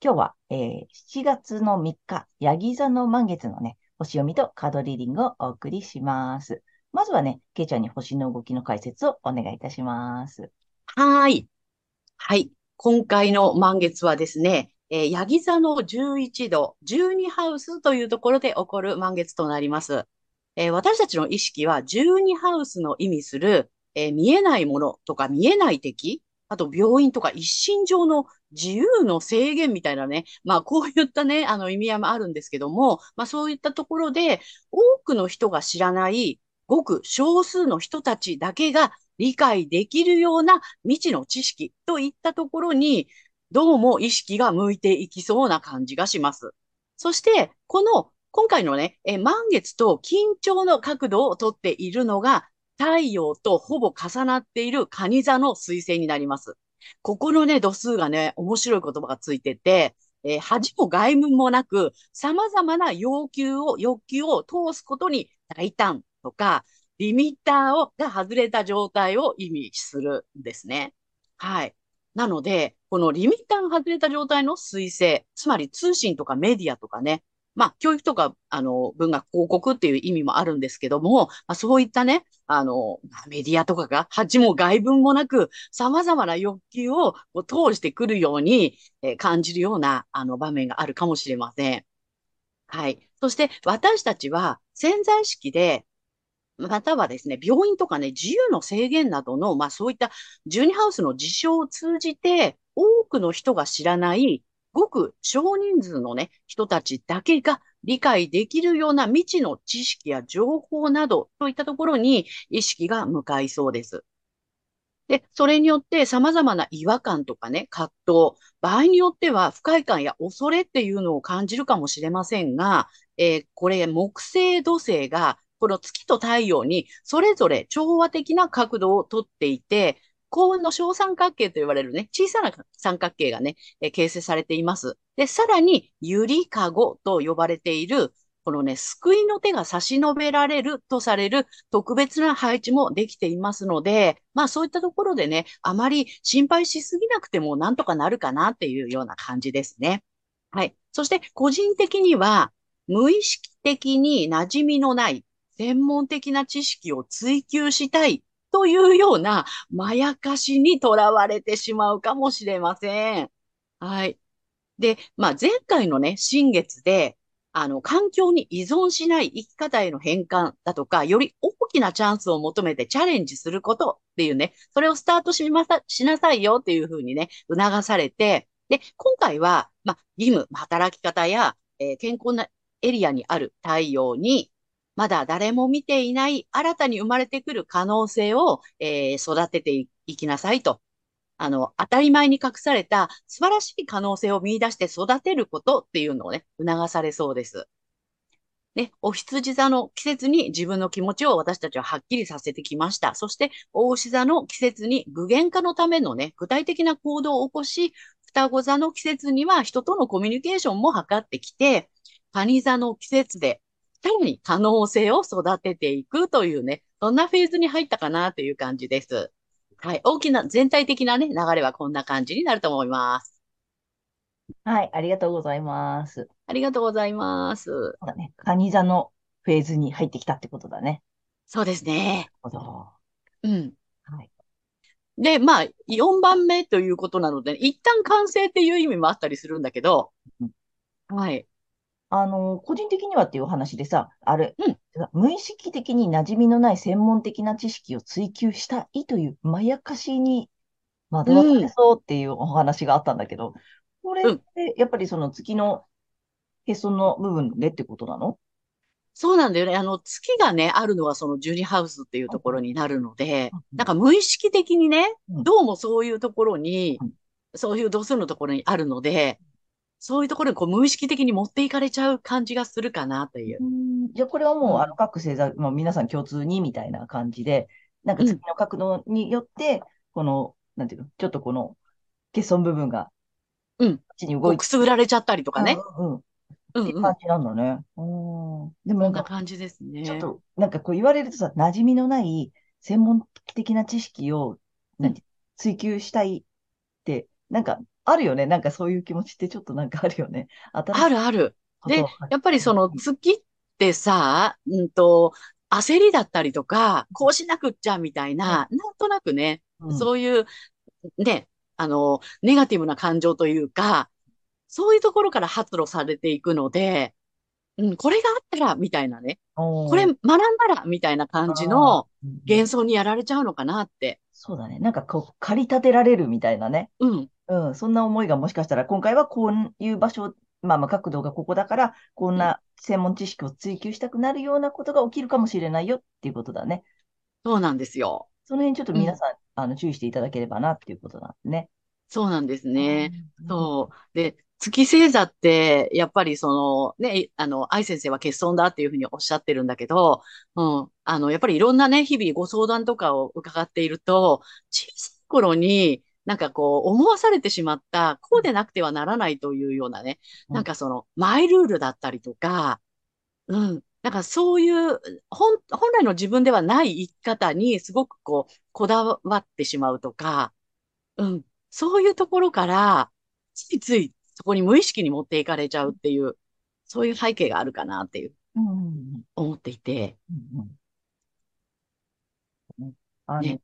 今日は、えー、7月の3日、ヤギ座の満月のね、星読みとカードリーディングをお送りします。まずはね、ケイちゃんに星の動きの解説をお願いいたします。はい。はい。今回の満月はですね、えー、ヤギ座の11度、12ハウスというところで起こる満月となります。えー、私たちの意識は12ハウスの意味する、えー、見えないものとか見えない敵、あと病院とか一身上の自由の制限みたいなね、まあこういったね、あの意味合いもあるんですけども、まあそういったところで多くの人が知らないごく少数の人たちだけが理解できるような未知の知識といったところに、どうも意識が向いていきそうな感じがします。そして、この今回のね、え満月と緊張の角度をとっているのが、太陽とほぼ重なっている蟹座の彗星になります。ここのね、度数がね、面白い言葉がついてて、えー、恥も外務もなく、様々な要求を、欲求を通すことに大胆とか、リミッターをが外れた状態を意味するんですね。はい。なので、このリミッターが外れた状態の彗星、つまり通信とかメディアとかね、まあ、教育とか、あの、文学広告っていう意味もあるんですけども、まあ、そういったね、あの、メディアとかが、恥も外文もなく、様々な欲求を通してくるように、えー、感じるような、あの、場面があるかもしれません。はい。そして、私たちは潜在意識でまたはですね、病院とかね、自由の制限などの、まあそういった12ハウスの事象を通じて、多くの人が知らない、ごく少人数のね、人たちだけが理解できるような未知の知識や情報などといったところに意識が向かいそうです。で、それによって様々な違和感とかね、葛藤、場合によっては不快感や恐れっていうのを感じるかもしれませんが、えー、これ木星土星がこの月と太陽にそれぞれ調和的な角度をとっていて、幸運の小三角形と言われるね、小さな三角形がね、え形成されています。で、さらに、ゆりかごと呼ばれている、このね、救いの手が差し伸べられるとされる特別な配置もできていますので、まあそういったところでね、あまり心配しすぎなくてもなんとかなるかなっていうような感じですね。はい。そして個人的には、無意識的に馴染みのない専門的な知識を追求したいというようなまやかしにとらわれてしまうかもしれません。はい。で、まあ、前回のね、新月で、あの、環境に依存しない生き方への変換だとか、より大きなチャンスを求めてチャレンジすることっていうね、それをスタートしまさ、しなさいよっていうふうにね、促されて、で、今回は、まあ、義務、働き方や、えー、健康なエリアにある太陽に、まだ誰も見ていない新たに生まれてくる可能性を、えー、育てていきなさいと。あの、当たり前に隠された素晴らしい可能性を見出して育てることっていうのをね、促されそうです。ね、お羊座の季節に自分の気持ちを私たちははっきりさせてきました。そして、大牛座の季節に具現化のためのね、具体的な行動を起こし、双子座の季節には人とのコミュニケーションも図ってきて、蟹座の季節でさらに可能性を育てていくというね、そんなフェーズに入ったかなという感じです。はい。大きな、全体的なね、流れはこんな感じになると思います。はい。ありがとうございます。ありがとうございます。そうだね。カニ座のフェーズに入ってきたってことだね。そうですね。なるほど。うん。はい。で、まあ、4番目ということなので、一旦完成っていう意味もあったりするんだけど、うん、はい。あの、個人的にはっていう話でさ、あれ、うん。無意識的に馴染みのない専門的な知識を追求したいというまやかしに惑わされそうっていうお話があったんだけど、これってやっぱりその月のへその部分でってことなの？そうなんだよね。あの、月がね、あるのはそのジュニハウスっていうところになるのでうん、なんか無意識的にね、うん。どうもそういうところにうん、そういう度数のところにあるので、そういうところにこう無意識的に持っていかれちゃう感じがするかなというう。んじゃあこれはもう、うんあの各星座、もう皆さん共通にみたいな感じで、なんか月の角度によって、この、なんていうの、ちょっとこの欠損部分が、うんにこ動いてうくすぐられちゃったりとかね。うんうん、うってんうん。いう感じなんだね。うん。でもなそんなんか、感じですね。ちょっと、なんかこう言われるとさ、馴染みのない専門的な知識を、なんて追求したいって、なんか、あるよね。なんかそういう気持ちってちょっとなんかあるよね。あるある。でやっぱりその月ってさ、うんと、焦りだったりとか、こうしなくっちゃみたいな、なんとなくね、うんそういう、ね、あの、ネガティブな感情というか、そういうところから発露されていくので、うん、これがあったら、みたいなね、これ学んだら、みたいな感じの幻想にやられちゃうのかなって。そうだね。なんかこう、駆り立てられるみたいなね。うん、うん。そんな思いがもしかしたら、今回はこういう場所、まあまあ角度がここだから、こんな専門知識を追求したくなるようなことが起きるかもしれないよっていうことだね。そうなんですよ。その辺ちょっと皆さん、あの、注意していただければなっていうことなんですね。そうなんですね。うんそう。で、月星座って、やっぱりその、ね、あの、愛先生は欠損だっていうふうにおっしゃってるんだけど、うん。あの、やっぱりいろんなね、日々ご相談とかを伺っていると、小さい頃に、なんかこう、思わされてしまった、こうでなくてはならないというようなね、うん。なんかその、マイルールだったりとか、うん。なんかそういう、本、本来の自分ではない生き方にすごくこう、こだわってしまうとか、うん。そういうところから、ついついそこに無意識に持っていかれちゃうっていう、そういう背景があるかなっていう、思っていて。うん。うん。ねあの、ね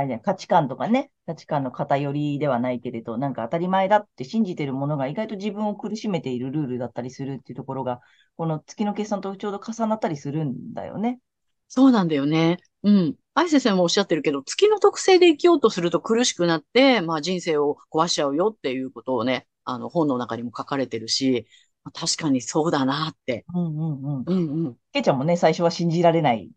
あれね、価値観とかね、価値観の偏りではないけれど、なんか当たり前だって信じてるものが意外と自分を苦しめているルールだったりするっていうところが、この月の決算とちょうど重なったりするんだよね。そうなんだよね。うん。愛先生もおっしゃってるけど、月の特性で生きようとすると苦しくなって、まあ人生を壊しちゃうよっていうことをね、あの本の中にも書かれてるし、まあ確かにそうだなって。うんうんうん。うんうん。けいちゃんもね、最初は信じられない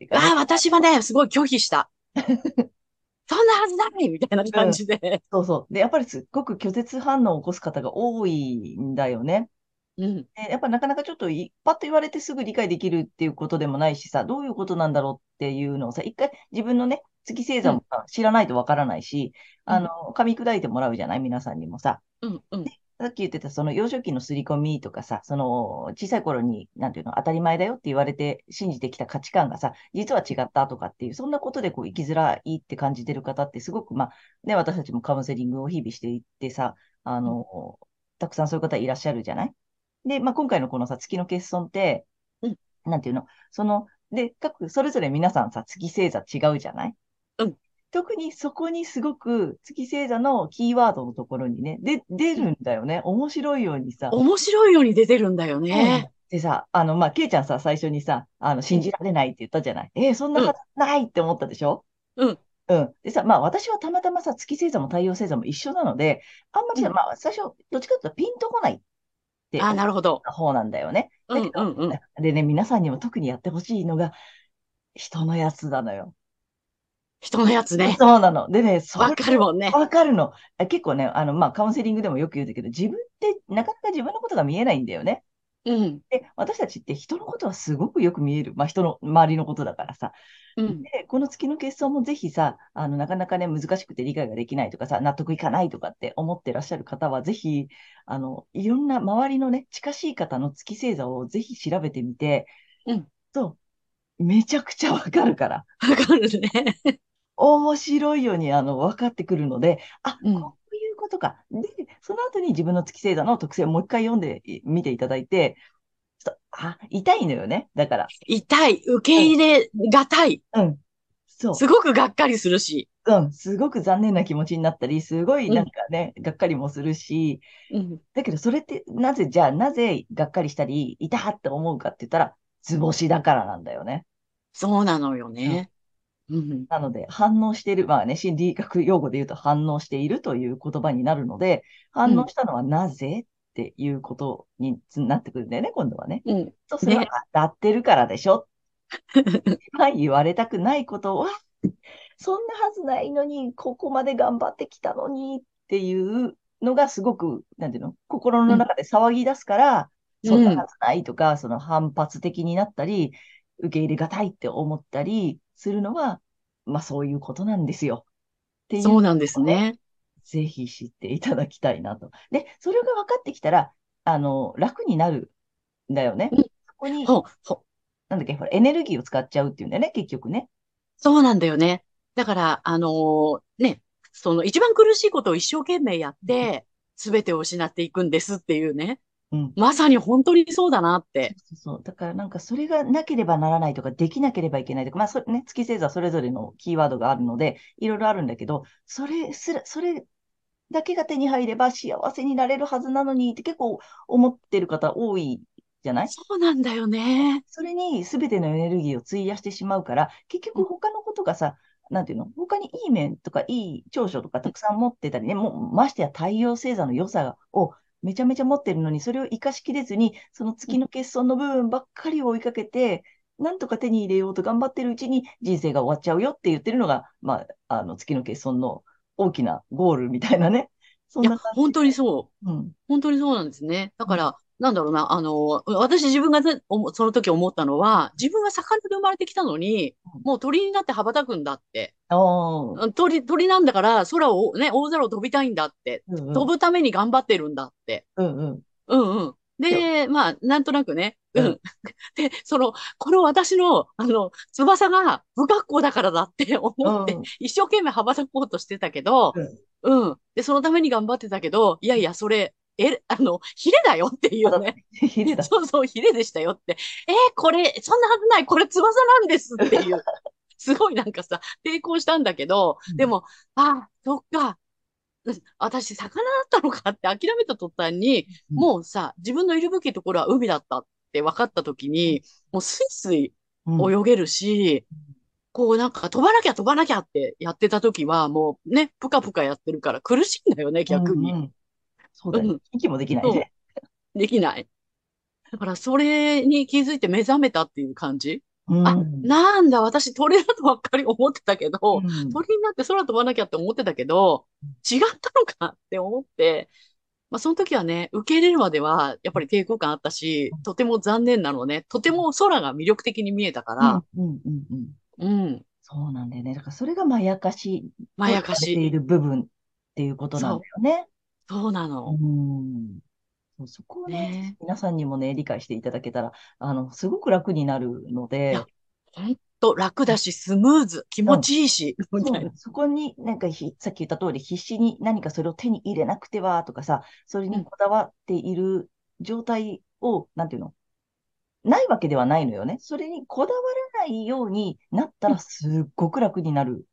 ねああ、私はね、すごい拒否した。そんなはずないみたいな感じで。そうそう。で、やっぱりすっごく拒絶反応を起こす方が多いんだよね。うん。でやっぱなかなかちょっといパッと言われてすぐ理解できるっていうことでもないしさ、どういうことなんだろうっていうのをさ、一回自分のね、月星座もさ知らないとわからないし、あの、噛み砕いてもらうじゃない？皆さんにもさ。うんうん。さっき言ってたその幼少期の刷り込みとかさ、その小さい頃に、なんていうの、当たり前だよって言われて信じてきた価値観がさ、実は違ったとかっていう、そんなことでこう生きづらいって感じてる方ってすごく、まあ、ね、私たちもカウンセリングを日々していってさ、あの、たくさんそういう方いらっしゃるじゃない？で、まあ、今回のこのさ、月の欠損って、うん。なんていうの、その、で、各、それぞれ皆さんさ、月星座違うじゃない？うん特にそこにすごく月星座のキーワードのところにね、で、出るんだよね。面白いようにさ。面白いように出てるんだよね。でさ、あの、まあ、ケイちゃんさ、最初にさ、あの、信じられないって言ったじゃない？えーそんなはずないって思ったでしょ？うん。うん。でさ、まあ、私はたまたまさ、月星座も太陽星座も一緒なので、あんまりさ、うんまあ、最初、どっちかというとピンとこないってああ、なるほど。方なんだよね。うんうんうん。でね、皆さんにも特にやってほしいのが、人のやつなのよ。人のやつね。そうなの。でね、わかるもんね。わかるの。あ結構ね、あの、まあ、カウンセリングでもよく言うんだけど、自分ってなかなか自分のことが見えないんだよね。うん。で、私たちって人のことはすごくよく見える。まあ、人の周りのことだからさ。うん。で、この月の結晶もぜひさ、あの、なかなかね、難しくて理解ができないとかさ、納得いかないとかって思ってらっしゃる方は、ぜひ、あの、いろんな周りのね、近しい方の月星座をぜひ調べてみて、うん。そう、めちゃくちゃわかるから。わかるね。面白いように、あの、分かってくるので、あ、うんこういうことか。で、その後に自分の月星座の特性をもう一回読んでみていただいて、ちょっと、あ、痛いのよね。だから。痛い。受け入れがたい。うん。そう。すごくがっかりするし。うん。すごく残念な気持ちになったり、すごいなんかね、がっかりもするし、うん。だけどそれって、なぜ、じゃあ、なぜがっかりしたり、痛って思うかって言ったら、図星だからなんだよね。そうなのようんね。うん。なので、反応している、まあね、心理学用語で言うと反応しているという言葉になるので、反応したのはなぜっていうことになってくるんだよね、今度はね。うん。そうすれば、ね。当たってるからでしょ。まあ言われたくないことは、そんなはずないのに、ここまで頑張ってきたのにっていうのがすごく、なんていうの、心うん。の中で騒ぎ出すから、そんなうん。はずないとか、その反発的になったり、受け入れがたいって思ったりするのは、まあそういうことなんですよ。っていうそうなんですね、ね。ぜひ知っていただきたいなと。で、それが分かってきたら、あの、楽になるんだよね。うん。そこに、ほう、ほう。なんだっけ、ほら、エネルギーを使っちゃうっていうんだよね、結局ね。そうなんだよね。だから、あのーね、その一番苦しいことを一生懸命やっうんて、すべてを失っていくんですっていうね。うん。まさに本当にそうだなって。そうそう。だからなんかそれがなければならないとか、できなければいけないとか、まあそれね、月星座それぞれのキーワードがあるので、いろいろあるんだけど、それすら、それだけが手に入れば幸せになれるはずなのにって結構思ってる方多いじゃない？そうなんだよね。それに全てのエネルギーを費やしてしまうから、結うん、局他のことがさ、なんていうの？他にいい面とかいい長所とかたくさん持ってたりね、もうましてや太陽星座の良さをめちゃめちゃ持ってるのに、それを活かしきれずに、その月の欠損の部分ばっかりを追いかけて、なんとか手に入れようと頑張ってるうちに人生が終わっちゃうよって言ってるのが、まあ、あの月の欠損の大きなゴールみたいなね。そんいや、な感本当に。そう。うん。本当にそうなんですね。だうん。から、なんだろうな、あの、私自分がその時思ったのは、自分は魚で生まれてきたのに、もう鳥になって羽ばたくんだって。鳥、鳥なんだから空をね、大空を飛びたいんだって。うんうん。飛ぶために頑張ってるんだって。うんうん。うんうん。で、で、まあ、なんとなくね。う。うんん。で、その、この私の、あの、翼が不格好だからだって思って、うん。一生懸命羽ばたこうとしてたけど、うん。うん。で、そのために頑張ってたけど、いやいや、それ、え、あの、ヒレだよっていうね。て、ヒレだ。そうそう、ヒレでしたよって。えーこれ、そんなはずない、これ翼なんですっていう。すごいなんかさ、抵抗したんだけど、うん。でも、あ、そっか、うん私、魚だったのかって諦めた途端に、うん。もうさ、自分のいるべきところは海だったって分かった時に、もうスイスイうん。泳げるし、こうなんか飛ばなきゃ飛ばなきゃってやってた時は、もうね、ぷかぷかやってるから苦しいんだよね、う逆に。んうん。そうだね。うん、息もできないそね。う、できない。だからそれに気づいて目覚めたっていう感じ？うあ、ん。なんだ、私鳥だとばっかり思ってたけど、うん。鳥になって空飛ばなきゃって思ってたけど、違ったのかって思って、まあその時はね、受け入れるまではやっぱり抵抗感あったし、とても残念なのね、とても空が魅力的に見えたかうん。ら、うん。うん。うん。うん、そうなんだよね。だからそれがまやかしまやかしい。いる部分っていうことなんだよね。そうなうの。ん。そうそこをね、ね皆さんにもね、理解していただけたら、あの、すごく楽になるのえ。いや、で、ほんと楽だし、スムーズ、気持うん。ちいいし、みたいな。そうなの。そこになんかひ、さっき言った通り、必死に何かそれを手に入れなくてはとかさ、それうん、にこだわっている状態を、なんていうの？ないわけではないのよね。それにこだわらないようになったうん、らすっごく楽になる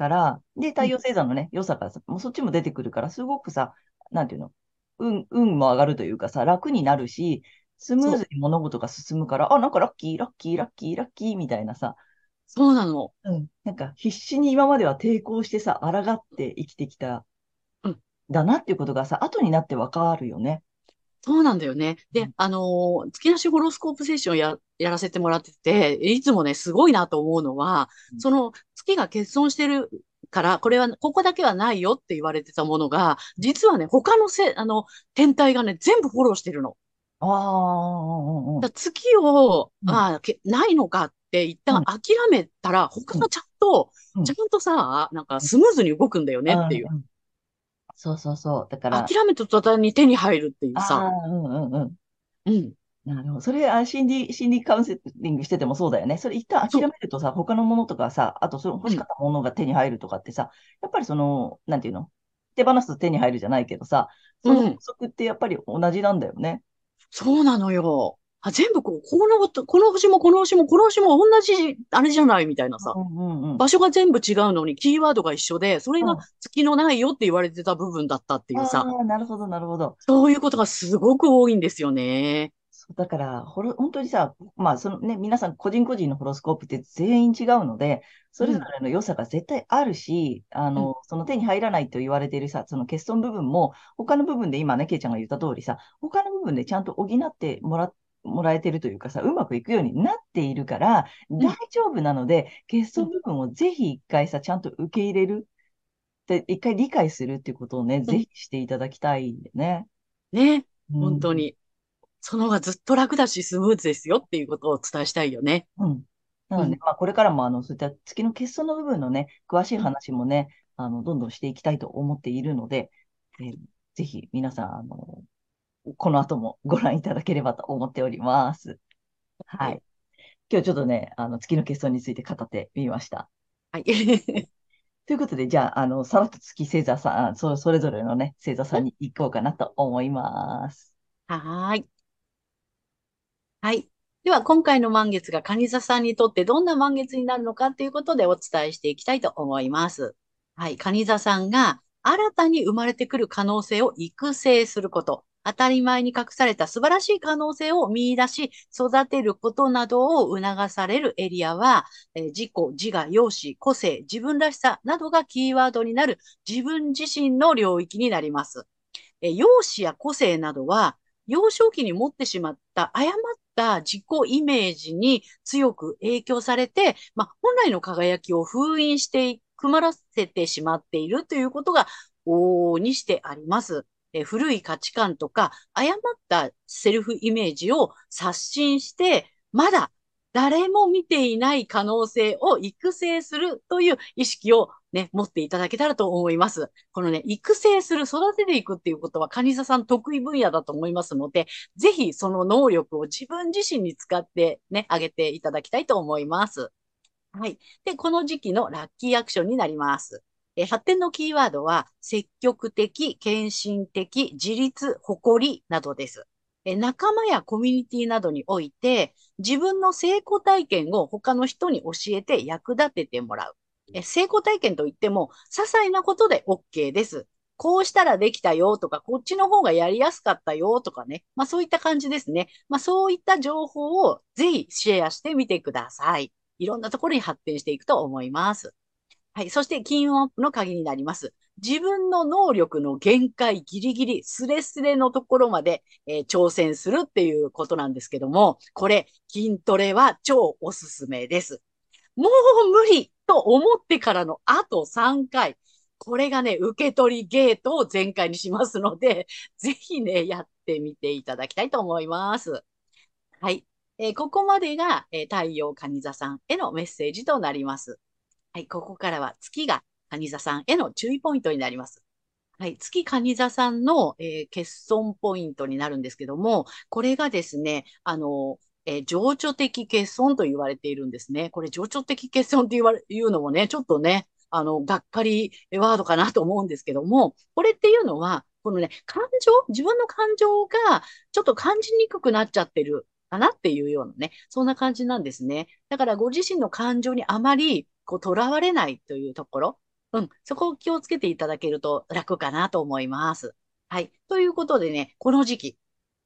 から、で、太陽うん。星座のね、良さからさ、もうそっちも出てくるから、すごくさ、なんていうの運、運も上がるというかさ、楽になるし、スムーズに物事が進むから、あ、なんかラッキー、ラッキー、ラッキー、ラッキーみたいなさ、そうなの。うん。なんか必死に今までは抵抗してさ、抗って生きてきた、うん。だなっていうことがさ、後になってわかるよね。そうなんだよね。で、うん。あのー月なしホロスコープセッションや、やらせてもらってて、いつもね、すごいなと思うのは、うんその月が欠損してるから、これは、ここだけはないよって言われてたものが、実はね、他のせ、あの、天体がね、全部フォローしてるの。ああ、月を、うん。ああ、けないのかって一うん。旦諦めたら、他うん。がちゃんと、うん。ちゃんとさ、なんかスムーズに動くんだよねっていう。そうそうそう。だから、諦めた途端に手に入るっていうあさ。あ、うんうんうん。うん。なるほど。それ、あ、心理、心理カウンセリングしててもそうだよね。それ一旦諦。めるとさ、他のものとかさ、あとその欲うん。しかったものが手に入るとかってさ、やっぱりその、なんていうの？手放すと手に入るじゃないけどさ、その法うん。則ってやっぱり同じなんだよね。そうなのよ。あ、全部こう、この、この星もこの星もこの星も同じ、あれじゃないみたいなさ。うんうんうん。場所が全部違うのにキーワードが一緒で、それがうん。月のないよって言われてた部分だったっていうさ。ああ、なるほど、なるほど。そういうことがすごく多いんですよね。そだから、ホロ、本当にさ、まあ、そのね、皆さん個人個人のホロスコープって全員違うので、それぞれの良さが絶対あるし、あうん、の、その手に入らないと言われているさ、その欠損部分も、他の部分で今ね、ケイちゃんが言った通りさ、他の部分でちゃんと補ってもら、もらえてるというかさ、うまくいくようになっているから、うん、大丈夫なので、欠うん。損部分をぜひ一回さ、ちゃんと受け入れる。で、一回理解するっていうことをね、うんぜひしていただきたいんでね。ね。うん。本当に。その方がずっと楽だし、スムーズですよっていうことをお伝えしたいよね。うん。なので、うん。まあ、これからも、あの、そういった月の欠損の部分のね、詳しいうん。話もね、あの、どんどんしていきたいと思っているので、えーぜひ皆さん、あの、この後もご覧いただければと思っております。はい。はい。今日ちょっとね、あの、月の欠損について語ってみました。はい。ということで、じゃあ、あの、さらっと月星座さん、あそそれぞれのね、星座さんに行こうかなと思います。はーい。はい。では、今回の満月が蟹座さんにとってどんな満月になるのかということでお伝えしていきたいと思います。はい。蟹座さんが新たに生まれてくる可能性を育成すること。当たり前に隠された素晴らしい可能性を見出し、育てることなどを促されるエリアは、えー自己、自我、容姿、個性、自分らしさなどがキーワードになる自分自身の領域になります。えー容姿や個性などは、幼少期に持ってしまった誤った自己イメージに強く影響されて、まあ、本来の輝きを封印して曇らせてしまっているということが往々にしてあります。え古い価値観とか誤ったセルフイメージを刷新して、まだ誰も見ていない可能性を育成するという意識をね、持っていただけたらと思います。このね、育成する、育てていくっていうことは、カニサさん得意分野だと思いますので、ぜひその能力を自分自身に使ってね、あげていただきたいと思います。はい。で、この時期のラッキーアクションになります。え発展のキーワードは、積極的、献身的、自立、誇りなどです。え仲間やコミュニティなどにおいて、自分の成功体験を他の人に教えて役立ててもらう。え成功体験といっても、些細なことで OK です。こうしたらできたよとか、こっちの方がやりやすかったよとかね。まあそういった感じですね。まあそういった情報をぜひシェアしてみてください。いろんなところに発展していくと思います。はい。そして、金運アップの鍵になります。自分の能力の限界ギリギリ、スレスレのところまで、えー挑戦するっていうことなんですけども、これ、筋トレは超おすすめです。もう無理と思ってからのあと3回。これがね、受け取りゲートを全開にしますので、ぜひね、やってみていただきたいと思います。はい。えーここまでが、えー太陽蟹座さんへのメッセージとなります。はい。ここからは月が蟹座さんへの注意ポイントになります。はい。月蟹座さんの、えー欠損ポイントになるんですけども、これがですね、あの、えー情緒的欠損と言われているんですね。これ情緒的欠損って言われ、言うのもね、ちょっとね、あの、がっかりワードかなと思うんですけども、これっていうのは、このね、感情、自分の感情がちょっと感じにくくなっちゃってるかなっていうようなね、そんな感じなんですね。だからご自身の感情にあまり、こう、囚われないというところ、うん、そこを気をつけていただけると楽かなと思います。はい。ということでね、この時期、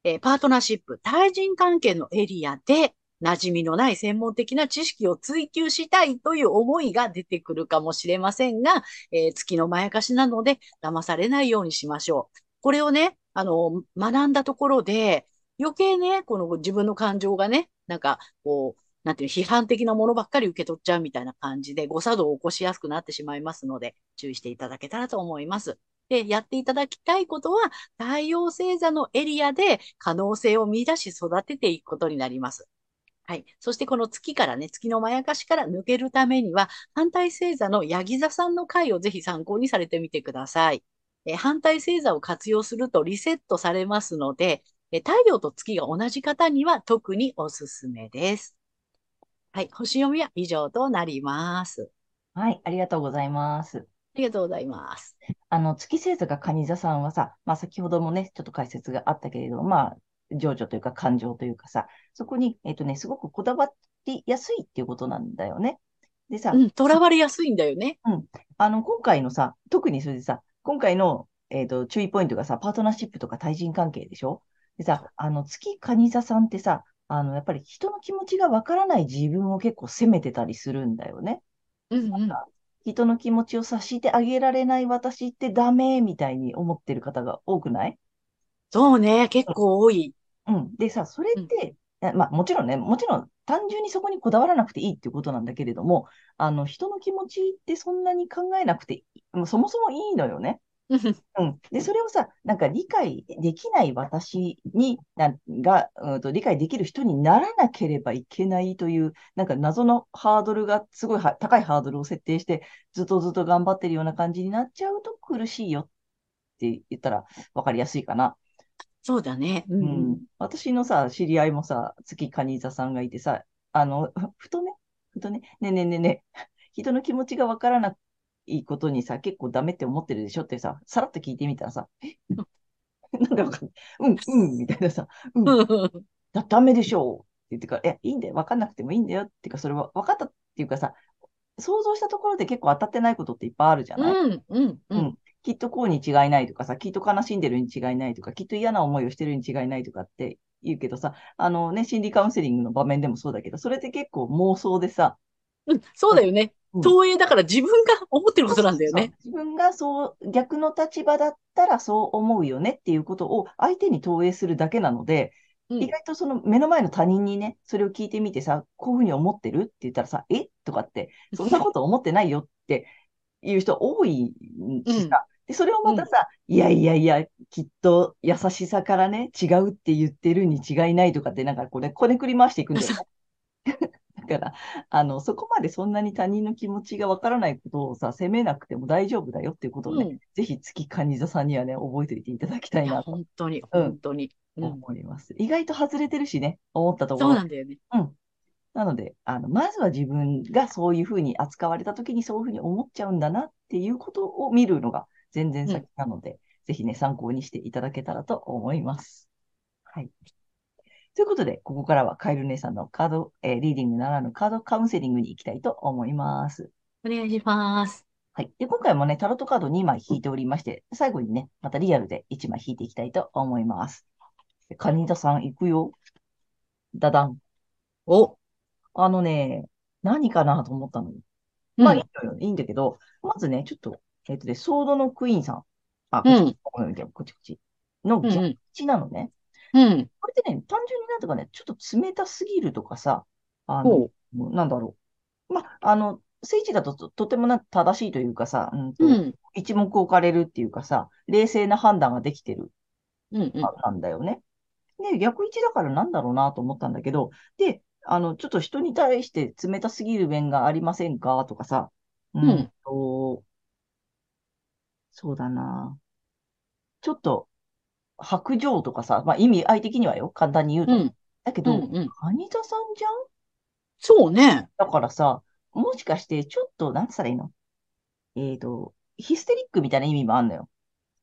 えーパートナーシップ、対人関係のエリアで、馴染みのない専門的な知識を追求したいという思いが出てくるかもしれませんが、えー月のまやかしなので、騙されないようにしましょう。これをね、あの、学んだところで、余計ね、この自分の感情がね、なんか、こう、なんていう批判的なものばっかり受け取っちゃうみたいな感じで誤作動を起こしやすくなってしまいますので、注意していただけたらと思います。で、やっていただきたいことは、太陽星座のエリアで可能性を見出し育てていくことになります。はい。そしてこの月からね、月のまやかしから抜けるためには、反対星座のヤギ座さんの回をぜひ参考にされてみてください。え反対星座を活用するとリセットされますので、え太陽と月が同じ方には特におすすめです。はい。星読みは以上となります。はい、ありがとうございます。ありがとうございます。あの、月星座が蟹座さんはさ、まあ先ほどもね、ちょっと解説があったけれど、まあ、情緒というか感情というかさ、そこに、えっとね、すごくこだわりやすいっていうことなんだよね。でさ、うわれやすいんだよね。うん。あの、今回のさ、特にそれでさ、今回の、えっと、注意ポイントがさ、パートナーシップとか対人関係でしょ？でさ、あの、月蟹座さんってさ、あの、やっぱり人の気持ちがわからない自分を結構責めてたりするんだよね。うんうん。人の気持ちを察してあげられない私ってダメみたいに思ってる方が多くない？そうね。結構多い。うん。でさ、それうん。って、えまあもちろんね、もちろん単純にそこにこだわらなくていいっていうことなんだけれども、あの、人の気持ちってそんなに考えなくてもうそもそもいいのよね。うん。で、それをさ、なんか理解できない私に、なが、うんと、理解できる人にならなければいけないという、なんか謎のハードルが、すごいは高いハードルを設定して、ずっとずっと頑張ってるような感じになっちゃうと苦しいよって言ったら分かりやすいかな。そうだね。うんうん。うん。私のさ、知り合いもさ、月カニ座さんがいてさ、あの、ふとね、ふとね、ねえねえねえねえ、人の気持ちがわからないことにさ、結構ダメって思ってるでしょってさ、さらっと聞いてみたらさ、え、なんでわかんない。うん、うん、みたいなさ、うん、だ、ダメでしょうって言ってから、いや、いいんだよ。わかんなくてもいいんだよっていうか、それは分かったっていうかさ、想像したところで結構当たってないことっていっぱいあるじゃない？うん、うん、うん。うん。きっとこうに違いないとかさ、きっと悲しんでるに違いないとか、きっと嫌な思いをしてるに違いないとかって言うけどさ、あのね、心理カウンセリングの場面でもそうだけど、それって結構妄想でさ、うん、そううん、だよね。うん。投影だから自分が思ってるそうことそうそう。なんだよね。自分がそう、逆の立場だったらそう思うよねっていうことを相手に投影するだけなので、うん。意外とその目の前の他人にね、それを聞いてみてさ、こういうふうに思ってるって言ったらさ、え？とかって、そんなこと思ってないよっていう人多いうん。しさ、で、それをうん。またさ、いやいやいや、きっと優しさからね、違うって言ってるに違いないとかって、なんかこれ、こねくり回していくんだよね。だから、あの、そこまでそんなに他人の気持ちがわからないことをさ、責めなくても大丈夫だよっていうことをね、うん。ぜひ月蟹座さんにはね、覚えておいていただきたいなと、本当に、うん、本当に。うん。思います。意外と外れてるしね、思ったところ。そうなんだよね。うん。なので、あの、まずは自分がそういうふうに扱われたときにそういうふうに思っちゃうんだなっていうことを見るのが全然先うん。なので、ぜひね、参考にしていただけたらと思います。はい。ということで、ここからはカエル姉さんのカード、えーリーディングならぬカードカウンセリングに行きたいと思います。お願いします。はい。で、今回もね、タロットカード2枚引いておりまして、最後にね、またリアルで1枚引いていきたいと思います。カニダさん行くよ。ダダン。お、あのね、何かなと思ったのよ。まあいいうん、のよ。いいんだけど、まずね、ちょっと、えっとね、ソードのクイーンさん。あ、こっち、うん、こっちこっち。のうん、逆うん、位置なのね。うん。これってね、単純になんとかね、ちょっと冷たすぎるとかさ、あの、ほなんだろう。ま、あの、聖地だとと、とてもな正しいというかさ、うんう。うと、ん、一目置かれるっていうかさ、冷静な判断ができてる、うん、うん。あなんだよね。で、逆位置だからなんだろうなと思ったんだけど、で、あの、ちょっと人に対して冷たすぎる面がありませんかとかさ、うんうんと、そうだな。ちょっと白状とかさ、まあ意味合い的にはよ、簡単に言うとね。うん、だけど、うん、うん。カニ座さんじゃん？そうね。だからさ、もしかしてちょっと、なんつったらいいの？えっと、ヒステリックみたいな意味もあんのよ。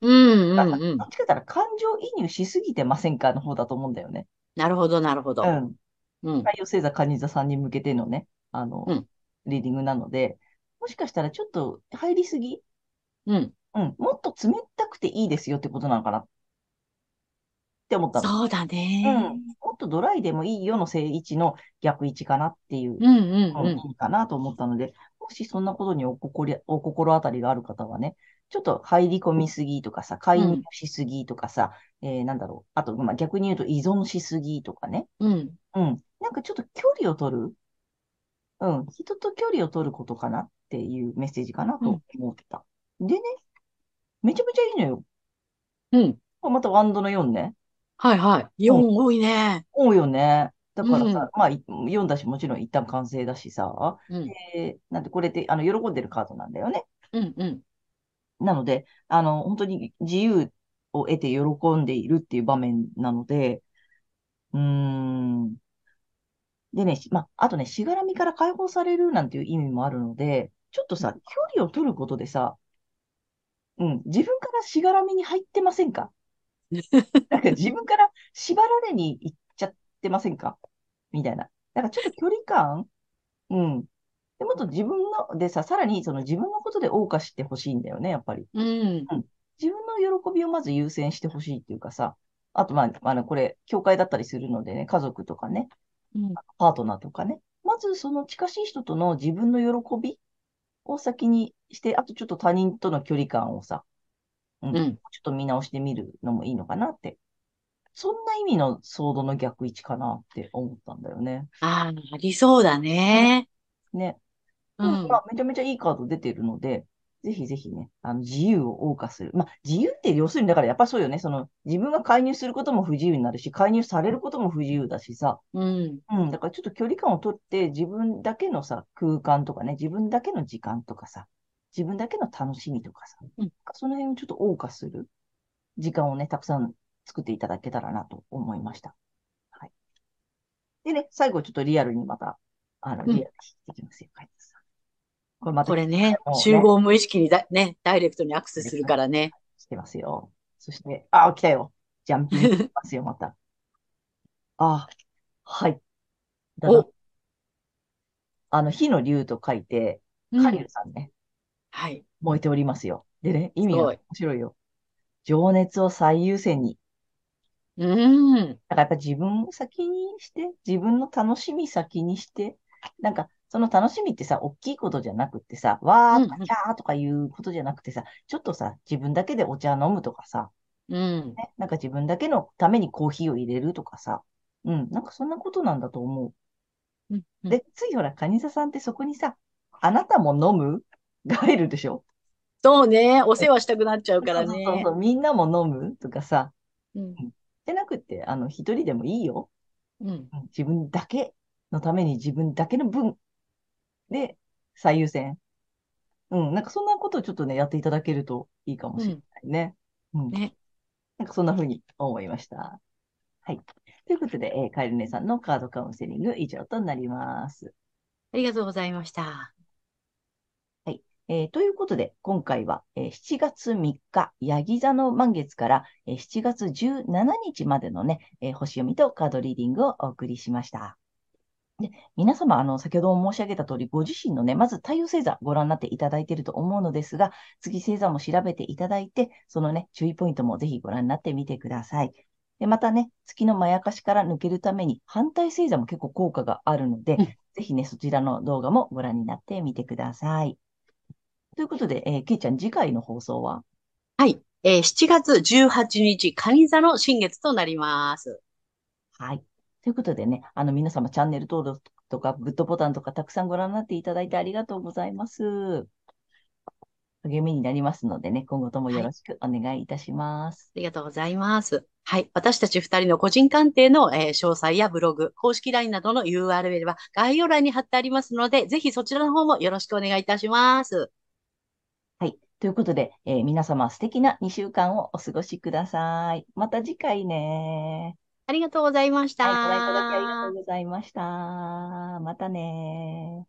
うん、うん、だから、うん。どっちかったら感情移入しすぎてませんか？の方だと思うんだよね。なるほど、なるほど。うん。うん、太陽星座カニ座さんに向けてのね、あの、うん、リーディングなので、もしかしたらちょっと入りすぎ？うん。うん。もっと冷たくていいですよってことなのかなって思ったの。そうだうん。ね。もっとドライでもいいよの正位置の逆位置かなっていう、うん、うん、うん、かなと思ったので、もしそんなことにお心り、お心当たりがある方はね、ちょっと入り込みすぎとかさ、介入うん、しすぎとかさ、えー、なんだろう。あと、まあ、逆に言うと依存しすぎとかね。うん。うん。なんかちょっと距離を取る。うん。人と距離を取ることかなっていうメッセージかなとうん。思ってた。でね、めちゃめちゃいいのよ。うん。またワンドの4ね。はいはい。うん。4多いね。多いよね。だうからさ、ん。まあ、い読んだし、もちろん一旦完成だしさ。うん。で、なんでこれって、あの、喜んでるカードなんだよね。うん。うん。なので、あの、本当に自由を得て喜んでいるっていう場面なので、うーん。でね、しまあ、あとね、しがらみから解放されるなんていう意味もあるので、ちょっとさ、距離を取ることでさ、うん、自分からしがらみに入ってませんか？なんか自分から縛られに行っちゃってませんか？みたいな。だからちょっと距離感？うん。で、もっと自分の、でさ、さらにその自分のことで謳歌してほしいんだよね、やっぱり。うん。うん。自分の喜びをまず優先してほしいっていうかさ、あと、まあ、あの、これ、教会だったりするのでね、家族とかね、うん。パートナーとかね。まず、その近しい人との自分の喜びを先にして、あとちょっと他人との距離感をさ、うん、うん。ちょっと見直してみるのもいいのかなって。そんな意味のソードの逆位置かなって思ったんだよね。ああ、ありそうだね。ね。うん。まあ、めちゃめちゃいいカード出てるので、ぜひぜひね、あの、自由を謳歌する。まあ、自由って要するに、だからやっぱそうよね。その、自分が介入することも不自由になるし、介入されることも不自由だしさ。うん。うん。だからちょっと距離感をとって、自分だけのさ、空間とかね、自分だけの時間とかさ、自分だけの楽しみとかさ、うんその辺をちょっと謳歌する時間をね、たくさん作っていただけたらなと思いました。はい。でね、最後ちょっとリアルにまた、あの、うんリアルにしていきますよ、カイツさん。これまたこれねね集合無意識にだ、ね、ダイレクトにアクセスするからね。してますよ。そして、あ、来たよ。ジャンピングしますよ、また。あ、はい。だあの、火の竜と書いて、カリルさんね、はい。燃えておりますよ。でね、意味がすごい面白いよ。情熱を最優先に。うん。だからやっぱ自分を先にして、自分の楽しみ先にして、なんか、その楽しみってさ、大きいことじゃなくってさ、わーとかうんうんキャーとかいうことじゃなくてさ、ちょっとさ、自分だけでお茶飲むとかさ、うん。ね、なんか自分だけのためにコーヒーを入れるとかさ、うん、なんかそんなことなんだと思うんう。で、ついほら、カニサさんってそこにさ、あなたも飲むが入るでしょ？そうね。お世話したくなっちゃうから そうそうそうね。そう、みんなも飲むとかさ、うん。じゃなくて、あの、一人でもいいよ。うん。うん自分だけのために自分だけの分で最優先。うん、なんかそんなことをちょっとね、やっていただけるといいかもしれないね。うん。ね。なんかそんな風に思いました。はい。ということで、えーカエル姉さんのカードカウンセリング以上となります。ありがとうございました。えーということで、今回は、えー7月3日、ヤギ座の満月から、えー7月17日までのね、えー星読みとカードリーディングをお送りしました。で皆様、あの、先ほども申し上げた通り、ご自身のね、まず太陽星座ご覧になっていただいていると思うのですが、月星座も調べていただいて、そのね、注意ポイントもぜひご覧になってみてください。で、またね、月のまやかしから抜けるために、反対星座も結構効果があるので、うんぜひね、そちらの動画もご覧になってみてください。ということで、えー、けいちゃん、次回の放送は？はい。えー7月18日、蟹座の新月となります。はい。ということでね、あの、皆様、チャンネル登録とか、グッドボタンとか、たくさんご覧になっていただいてありがとうございます。励みになりますのでね、今後ともよろしくお願いいたします。ありがとうございます。はい。私たち二人の個人鑑定の、えー詳細やブログ、公式 LINE などの URL は概要欄に貼ってありますので、ぜひそちらの方もよろしくお願いいたします。はい。ということで、えー皆様、素敵な2週間をお過ごしください。また次回ね。ありがとうございました。はい、ご覧いただきありがとうございました。またね